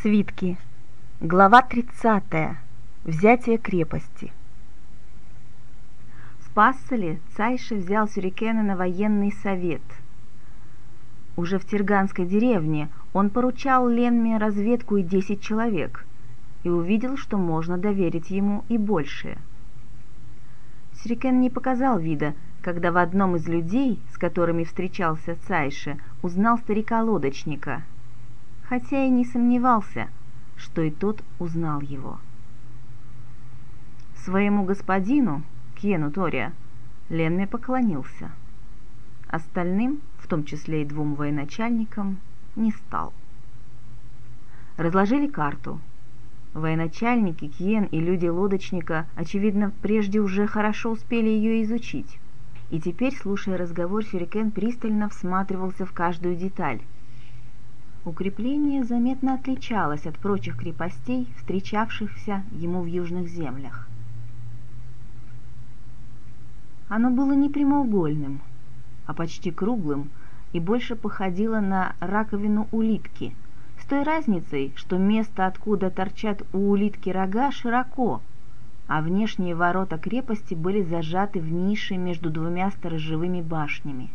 Свитки. Глава 30. Взятие крепости. В Пасселе Цайши взял Сюрикена на военный совет. Уже в Терганской деревне он поручал Ленме разведку и 10 человек и увидел, что можно доверить ему и большее. Сюрикен не показал вида, когда в одном из людей, с которыми встречался Цайши, узнал старика-лодочника – хотя и не сомневался, что и тот узнал его. Своему господину, Кьену Тория, Ленме поклонился. Остальным, в том числе и двум военачальникам, не стал. Разложили карту. Военачальники, Кьен и люди лодочника, очевидно, прежде уже хорошо успели ее изучить. И теперь, слушая разговор, Сюрикен пристально всматривался в каждую деталь – Укрепление заметно отличалось от прочих крепостей, встречавшихся ему в южных землях. Оно было не прямоугольным, а почти круглым и больше походило на раковину улитки, с той разницей, что место, откуда торчат у улитки рога, широко, а внешние ворота крепости были зажаты в нише между двумя сторожевыми башнями.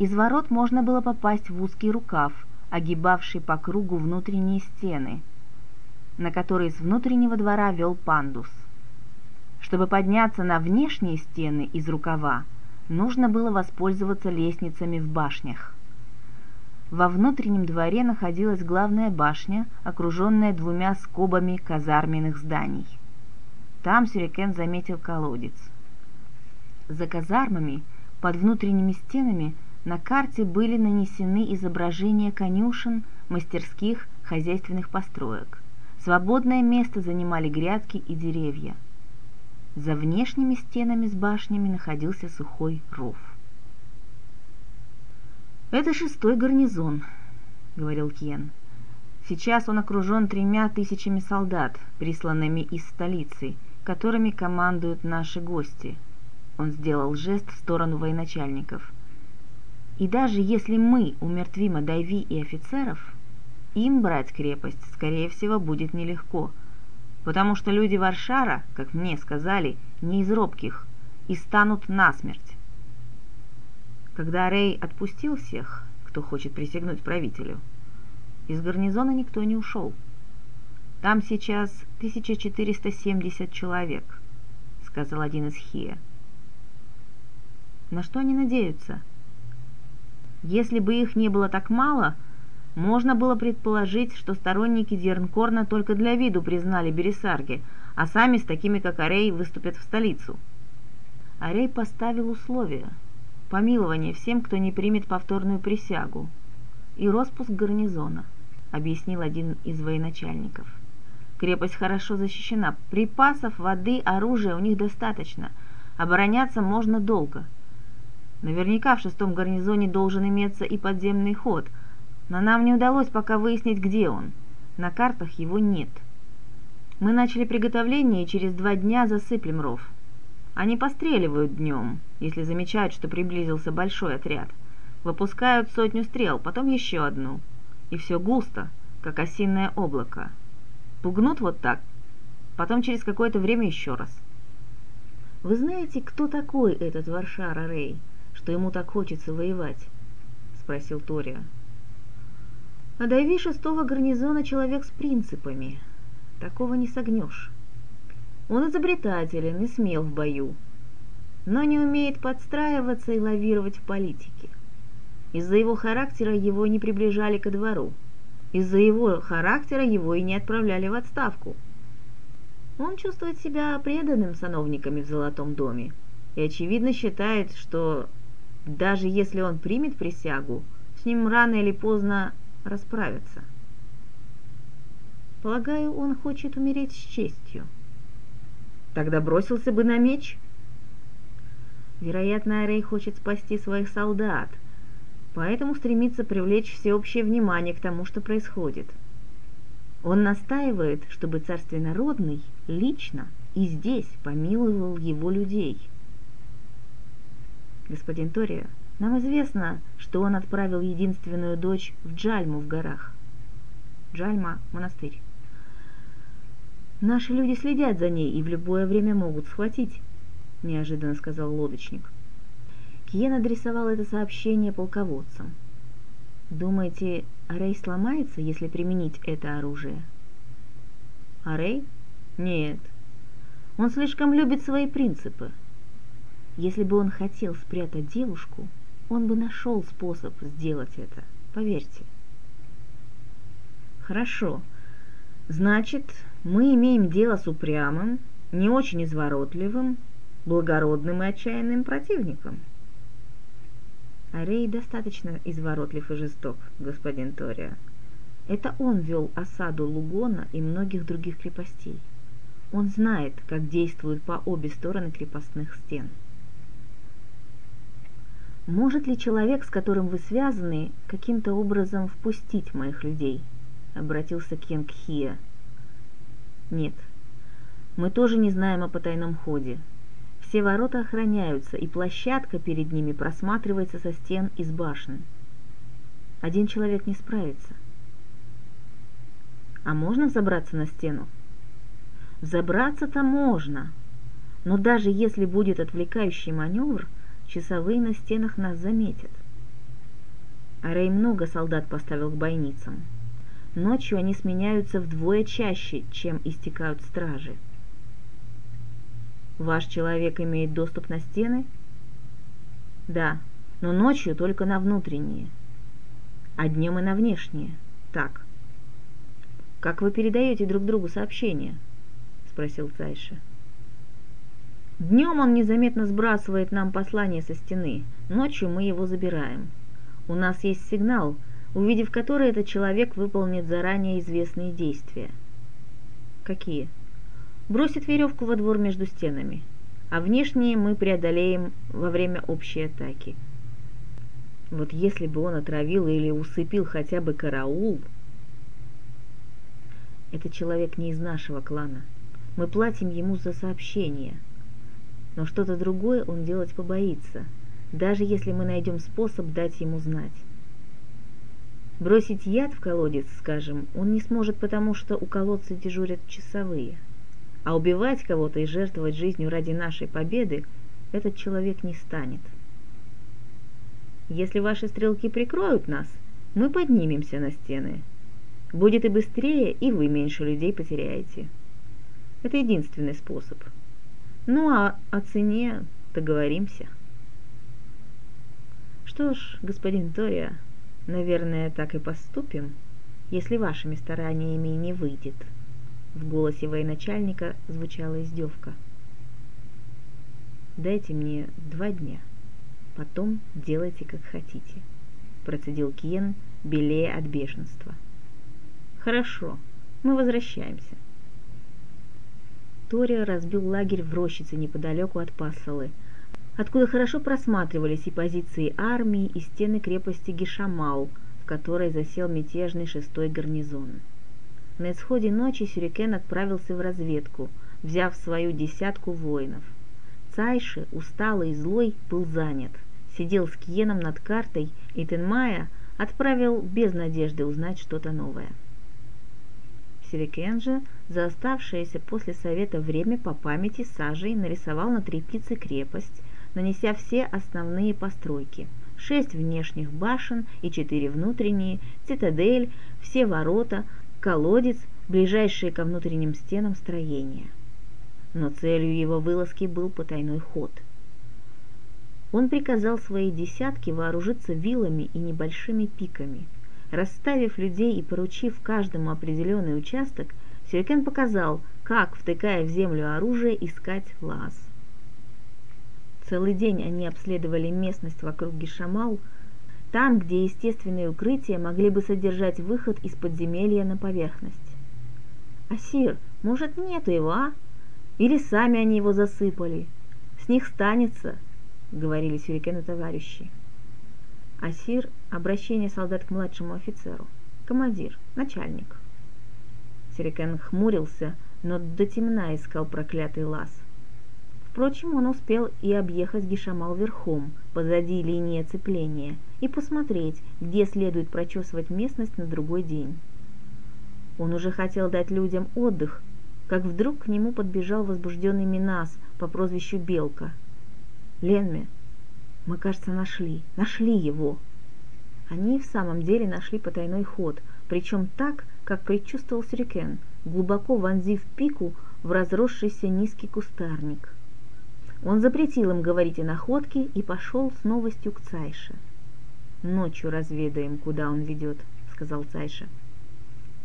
Из ворот можно было попасть в узкий рукав, огибавший по кругу внутренние стены, на которые с внутреннего двора вел пандус. Чтобы подняться на внешние стены из рукава, нужно было воспользоваться лестницами в башнях. Во внутреннем дворе находилась главная башня, окруженная двумя скобами казарменных зданий. Там Сюрикен заметил колодец. За казармами, под внутренними стенами, на карте были нанесены изображения конюшен, мастерских, хозяйственных построек. Свободное место занимали грядки и деревья. За внешними стенами с башнями находился сухой ров. «Это шестой гарнизон», — говорил Кен. «Сейчас он окружен тремя тысячами солдат, присланными из столицы, которыми командуют наши гости». Он сделал жест в сторону военачальников — и даже если мы умертвим Адайви и офицеров, им брать крепость, скорее всего, будет нелегко, потому что люди Варшара, как мне сказали, не из робких и станут насмерть. Когда Рей отпустил всех, кто хочет присягнуть правителю, из гарнизона никто не ушел. Там сейчас 1470 человек, сказал один из Хия. На что они надеются? Если бы их не было так мало, можно было предположить, что сторонники Дернкорна только для виду признали Бересарги, а сами с такими, как Арей, выступят в столицу. Арей поставил условия – помилование всем, кто не примет повторную присягу, и распуск гарнизона, объяснил один из военачальников. Крепость хорошо защищена, припасов, воды, оружия у них достаточно, обороняться можно долго – Наверняка в шестом гарнизоне должен иметься и подземный ход, но нам не удалось пока выяснить, где он. На картах его нет. Мы начали приготовление и через два дня засыплем ров. Они постреливают днем, если замечают, что приблизился большой отряд. Выпускают сотню стрел, потом еще одну. И все густо, как осинное облако. Пугнут вот так, потом через какое-то время еще раз. Вы знаете, кто такой этот Варшара Рей? Что ему так хочется воевать?» — спросил Тория. «А Дайви шестого гарнизона человек с принципами. Такого не согнешь. Он изобретателен и смел в бою, но не умеет подстраиваться и лавировать в политике. Из-за его характера его не приближали ко двору. Из-за его характера его и не отправляли в отставку. Он чувствует себя преданным сановниками в Золотом доме и, очевидно, считает, что даже если он примет присягу, с ним рано или поздно расправятся. Полагаю, он хочет умереть с честью. Тогда бросился бы на меч. Вероятно, Арей хочет спасти своих солдат, поэтому стремится привлечь всеобщее внимание к тому, что происходит. Он настаивает, чтобы царственнородный лично и здесь помиловал его людей – господин Торио, нам известно, что он отправил единственную дочь в Джальму в горах. Джальма – монастырь. «Наши люди следят за ней и в любое время могут схватить», – неожиданно сказал лодочник. Киен адресовал это сообщение полководцам. «Думаете, Рей сломается, если применить это оружие?» «А Рей? Нет. Он слишком любит свои принципы. Если бы он хотел спрятать девушку, он бы нашел способ сделать это, поверьте». «Хорошо. Значит, мы имеем дело с упрямым, не очень изворотливым, благородным и отчаянным противником. Арей достаточно изворотлив и жесток, господин Тория. Это он вел осаду Лугона и многих других крепостей. Он знает, как действуют по обе стороны крепостных стен. Может ли человек, с которым вы связаны, каким-то образом впустить моих людей? Обратился Кенг Хия. Нет. Мы тоже не знаем о потайном ходе. Все ворота охраняются, и площадка перед ними просматривается со стен из башен. Один человек не справится. А можно забраться на стену? Забраться-то можно, но даже если будет отвлекающий маневр, часовые на стенах нас заметят. А Рэй много солдат поставил к бойницам. Ночью они сменяются вдвое чаще, чем истекают стражи. Ваш человек имеет доступ на стены? Да, но ночью только на внутренние, а днем и на внешние. Так. Как вы передаете друг другу сообщения? Спросил Цайша. Днем он незаметно сбрасывает нам послание со стены, ночью мы его забираем. У нас есть сигнал – увидев который этот человек выполнит заранее известные действия. Какие? Бросит веревку во двор между стенами, а внешние мы преодолеем во время общей атаки. Вот если бы он отравил или усыпил хотя бы караул... Это человек не из нашего клана. Мы платим ему за сообщение. Но что-то другое он делать побоится, даже если мы найдем способ дать ему знать. Бросить яд в колодец, скажем, он не сможет, потому что у колодца дежурят часовые. А убивать кого-то и жертвовать жизнью ради нашей победы этот человек не станет. Если ваши стрелки прикроют нас, мы поднимемся на стены. Будет и быстрее, и вы меньше людей потеряете. Это единственный способ. Ну а о цене договоримся. Что ж, господин Тория, Наверное, так и поступим, если вашими стараниями не выйдет. В голосе военачальника звучала издевка. Дайте мне два дня, потом делайте как хотите, процедил Кен, белее от бешенства. Хорошо, мы возвращаемся. Тория разбил лагерь в рощице неподалеку от Пассалы, откуда хорошо просматривались и позиции армии, и стены крепости Гишамал, в которой засел мятежный шестой гарнизон. На исходе ночи Сюрикен отправился в разведку, взяв свою десятку воинов. Цайши, усталый и злой, был занят. Сидел с Киеном над картой, и Тенмая отправил без надежды узнать что-то новое. Сюрикен же за оставшееся после совета время по памяти сажей нарисовал на трепице крепость, нанеся все основные постройки. Шесть внешних башен и четыре внутренние, цитадель, все ворота, колодец, ближайшие ко внутренним стенам строения. Но целью его вылазки был потайной ход. Он приказал своей десятке вооружиться вилами и небольшими пиками. Расставив людей и поручив каждому определенный участок, Сюрикен показал, как, втыкая в землю оружие, искать лаз. Целый день они обследовали местность вокруг Гишамал, там, где естественные укрытия могли бы содержать выход из подземелья на поверхность. «Асир, может, нету его, а? Или сами они его засыпали? С них станется», — говорили сюрикены товарищи. Асир — обращение солдат к младшему офицеру. Командир, начальник. Сюрикен хмурился, но до темна искал проклятый лаз — Впрочем, он успел и объехать Гишамал верхом, позади линии оцепления, и посмотреть, где следует прочесывать местность на другой день. Он уже хотел дать людям отдых, как вдруг к нему подбежал возбужденный Минас по прозвищу Белка. «Ленме, мы, кажется, нашли, нашли его!» Они в самом деле нашли потайной ход, причем так, как предчувствовал Сюрикен, глубоко вонзив пику в разросшийся низкий кустарник. Он запретил им говорить о находке и пошел с новостью к Цайше. «Ночью разведаем, куда он ведет», — сказал Цайша.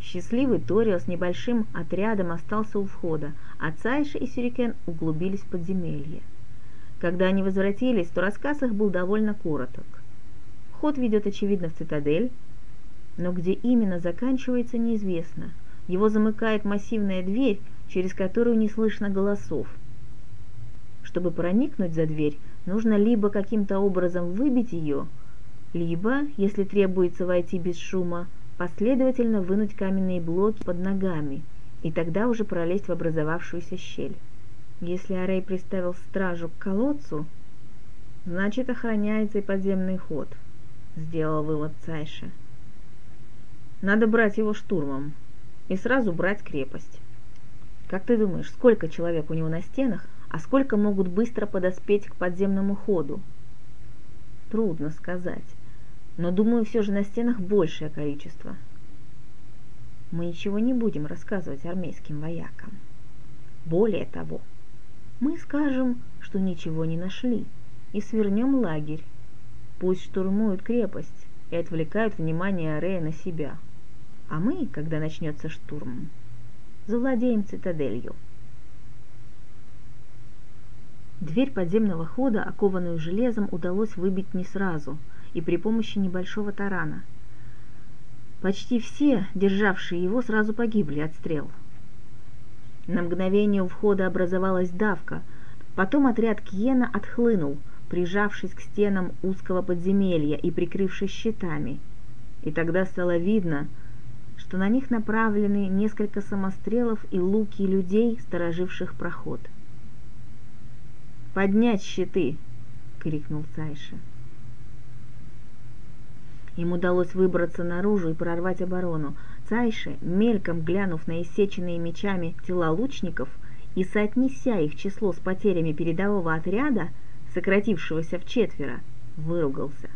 Счастливый Торио с небольшим отрядом остался у входа, а Цайша и Сюрикен углубились в подземелье. Когда они возвратились, то рассказ их был довольно короток. Ход ведет, очевидно, в цитадель, но где именно заканчивается, неизвестно. Его замыкает массивная дверь, через которую не слышно голосов. Чтобы проникнуть за дверь, нужно либо каким-то образом выбить ее, либо, если требуется войти без шума, последовательно вынуть каменные блоки под ногами и тогда уже пролезть в образовавшуюся щель. Если Арей приставил стражу к колодцу, значит охраняется и подземный ход –— сделал вывод Цайша. «Надо брать его штурмом и сразу брать крепость. Как ты думаешь, сколько человек у него на стенах, а сколько могут быстро подоспеть к подземному ходу?» «Трудно сказать, но думаю, все же на стенах большее количество. Мы ничего не будем рассказывать армейским воякам. Более того, мы скажем, что ничего не нашли, и свернем лагерь Пусть штурмуют крепость и отвлекают внимание Арея на себя. А мы, когда начнется штурм, завладеем цитаделью. Дверь подземного хода, окованную железом, удалось выбить не сразу и при помощи небольшого тарана. Почти все, державшие его, сразу погибли от стрел. На мгновение у входа образовалась давка, потом отряд Кьена отхлынул – прижавшись к стенам узкого подземелья и прикрывшись щитами. И тогда стало видно, что на них направлены несколько самострелов и луки людей, стороживших проход. «Поднять щиты!» — крикнул Цайша. Им удалось выбраться наружу и прорвать оборону. Цайше, мельком глянув на иссеченные мечами тела лучников и соотнеся их число с потерями передового отряда, сократившегося в четверо, выругался.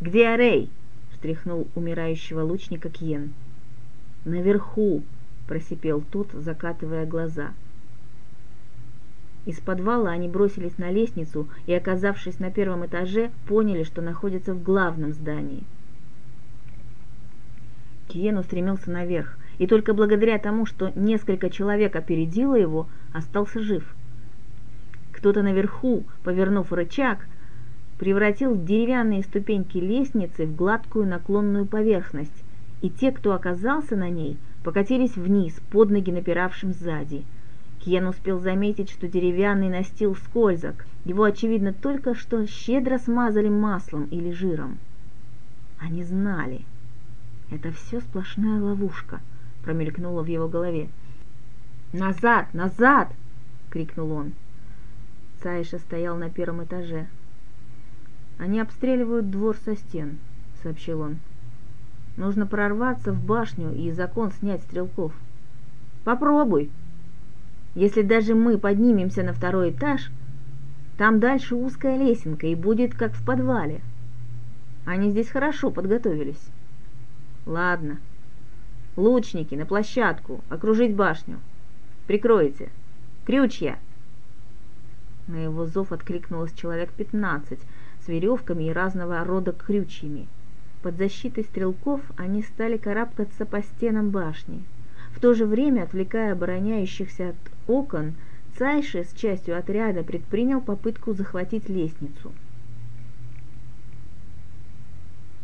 «Где Арей?» — встряхнул умирающего лучника Кьен. «Наверху!» — просипел тот, закатывая глаза. Из подвала они бросились на лестницу и, оказавшись на первом этаже, поняли, что находятся в главном здании. Киен устремился наверх, и только благодаря тому, что несколько человек опередило его, остался жив — кто-то наверху, повернув рычаг, превратил деревянные ступеньки лестницы в гладкую наклонную поверхность, и те, кто оказался на ней, покатились вниз, под ноги напиравшим сзади. Кен успел заметить, что деревянный настил скользок, его, очевидно, только что щедро смазали маслом или жиром. Они знали. Это все сплошная ловушка, промелькнуло в его голове. «Назад! Назад!» — крикнул он. Цаиша стоял на первом этаже. «Они обстреливают двор со стен», — сообщил он. «Нужно прорваться в башню и закон снять стрелков». «Попробуй. Если даже мы поднимемся на второй этаж, там дальше узкая лесенка и будет как в подвале. Они здесь хорошо подготовились». «Ладно. Лучники, на площадку, окружить башню. Прикройте. Крючья!» На его зов откликнулось человек пятнадцать с веревками и разного рода крючьями. Под защитой стрелков они стали карабкаться по стенам башни. В то же время, отвлекая обороняющихся от окон, Цайши с частью отряда предпринял попытку захватить лестницу.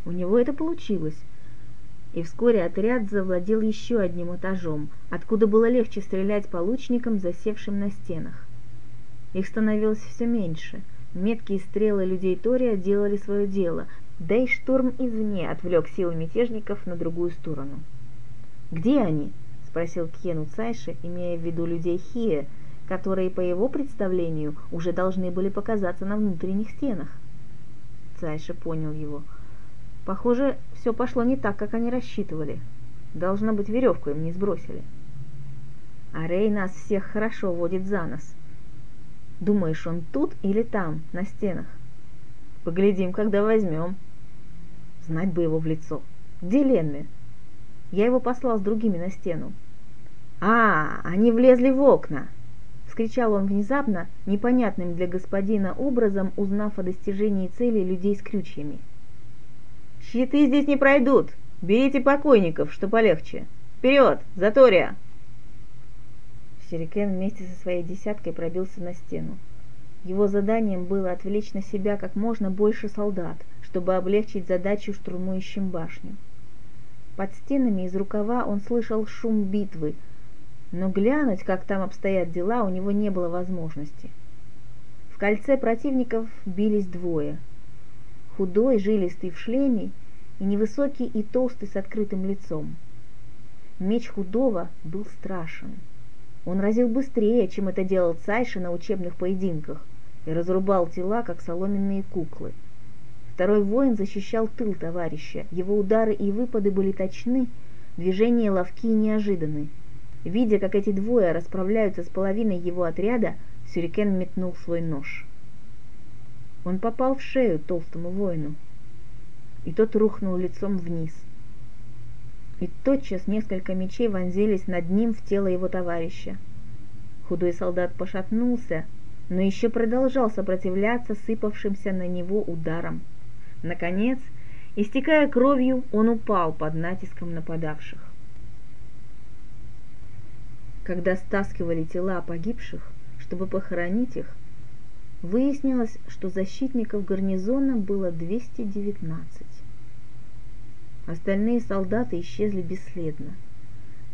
У него это получилось, и вскоре отряд завладел еще одним этажом, откуда было легче стрелять по лучникам, засевшим на стенах. Их становилось все меньше. Меткие стрелы людей Тория делали свое дело, да и штурм извне отвлек силы мятежников на другую сторону. «Где они?» — спросил Кьену Цайши, имея в виду людей Хия, которые, по его представлению, уже должны были показаться на внутренних стенах. Цайша понял его. Похоже, все пошло не так, как они рассчитывали. Должно быть, веревку им не сбросили. А Рей нас всех хорошо водит за нос. Думаешь, он тут или там, на стенах? Поглядим, когда возьмем. Знать бы его в лицо. Где Ленми? Я его послал с другими на стену. «А, они влезли в окна!» — вскричал он внезапно, непонятным для господина образом, узнав о достижении цели людей с крючьями. «Щиты здесь не пройдут! Берите покойников, что полегче! Вперед, Затория!» Сюрикен вместе со своей десяткой пробился на стену. Его заданием было отвлечь на себя как можно больше солдат, чтобы облегчить задачу штурмующим башню. Под стенами из рукава он слышал шум битвы, но глянуть, как там обстоят дела, у него не было возможности. В кольце противников бились двое. Худой, жилистый в шлеме и невысокий и толстый с открытым лицом. Меч худого был страшен. Он разил быстрее, чем это делал Цайша на учебных поединках, и разрубал тела, как соломенные куклы. Второй воин защищал тыл товарища. Его удары и выпады были точны, движения ловки и неожиданны. Видя, как эти двое расправляются с половиной его отряда, Сюрикен метнул свой нож. Он попал в шею толстому воину, и тот рухнул лицом вниз. И тотчас несколько мечей вонзились над ним в тело его товарища. Худой солдат пошатнулся, но еще продолжал сопротивляться сыпавшимся на него ударам. Наконец, истекая кровью, он упал под натиском нападавших. Когда стаскивали тела погибших, чтобы похоронить их, выяснилось, что защитников гарнизона было 219. Остальные солдаты исчезли бесследно.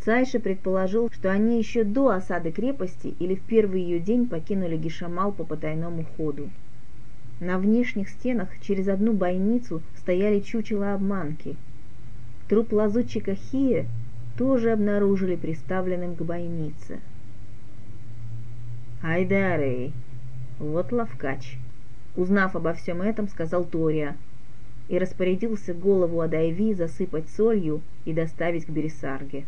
Цайша предположил, что они еще до осады крепости или в первый ее день покинули Гишамал по потайному ходу. На внешних стенах через одну бойницу стояли чучела обманки. Труп лазутчика Хия тоже обнаружили приставленным к бойнице. «Айдарей, вот ловкач!» Узнав обо всем этом, сказал Тория и распорядился голову Адайви засыпать солью и доставить к Бересарге.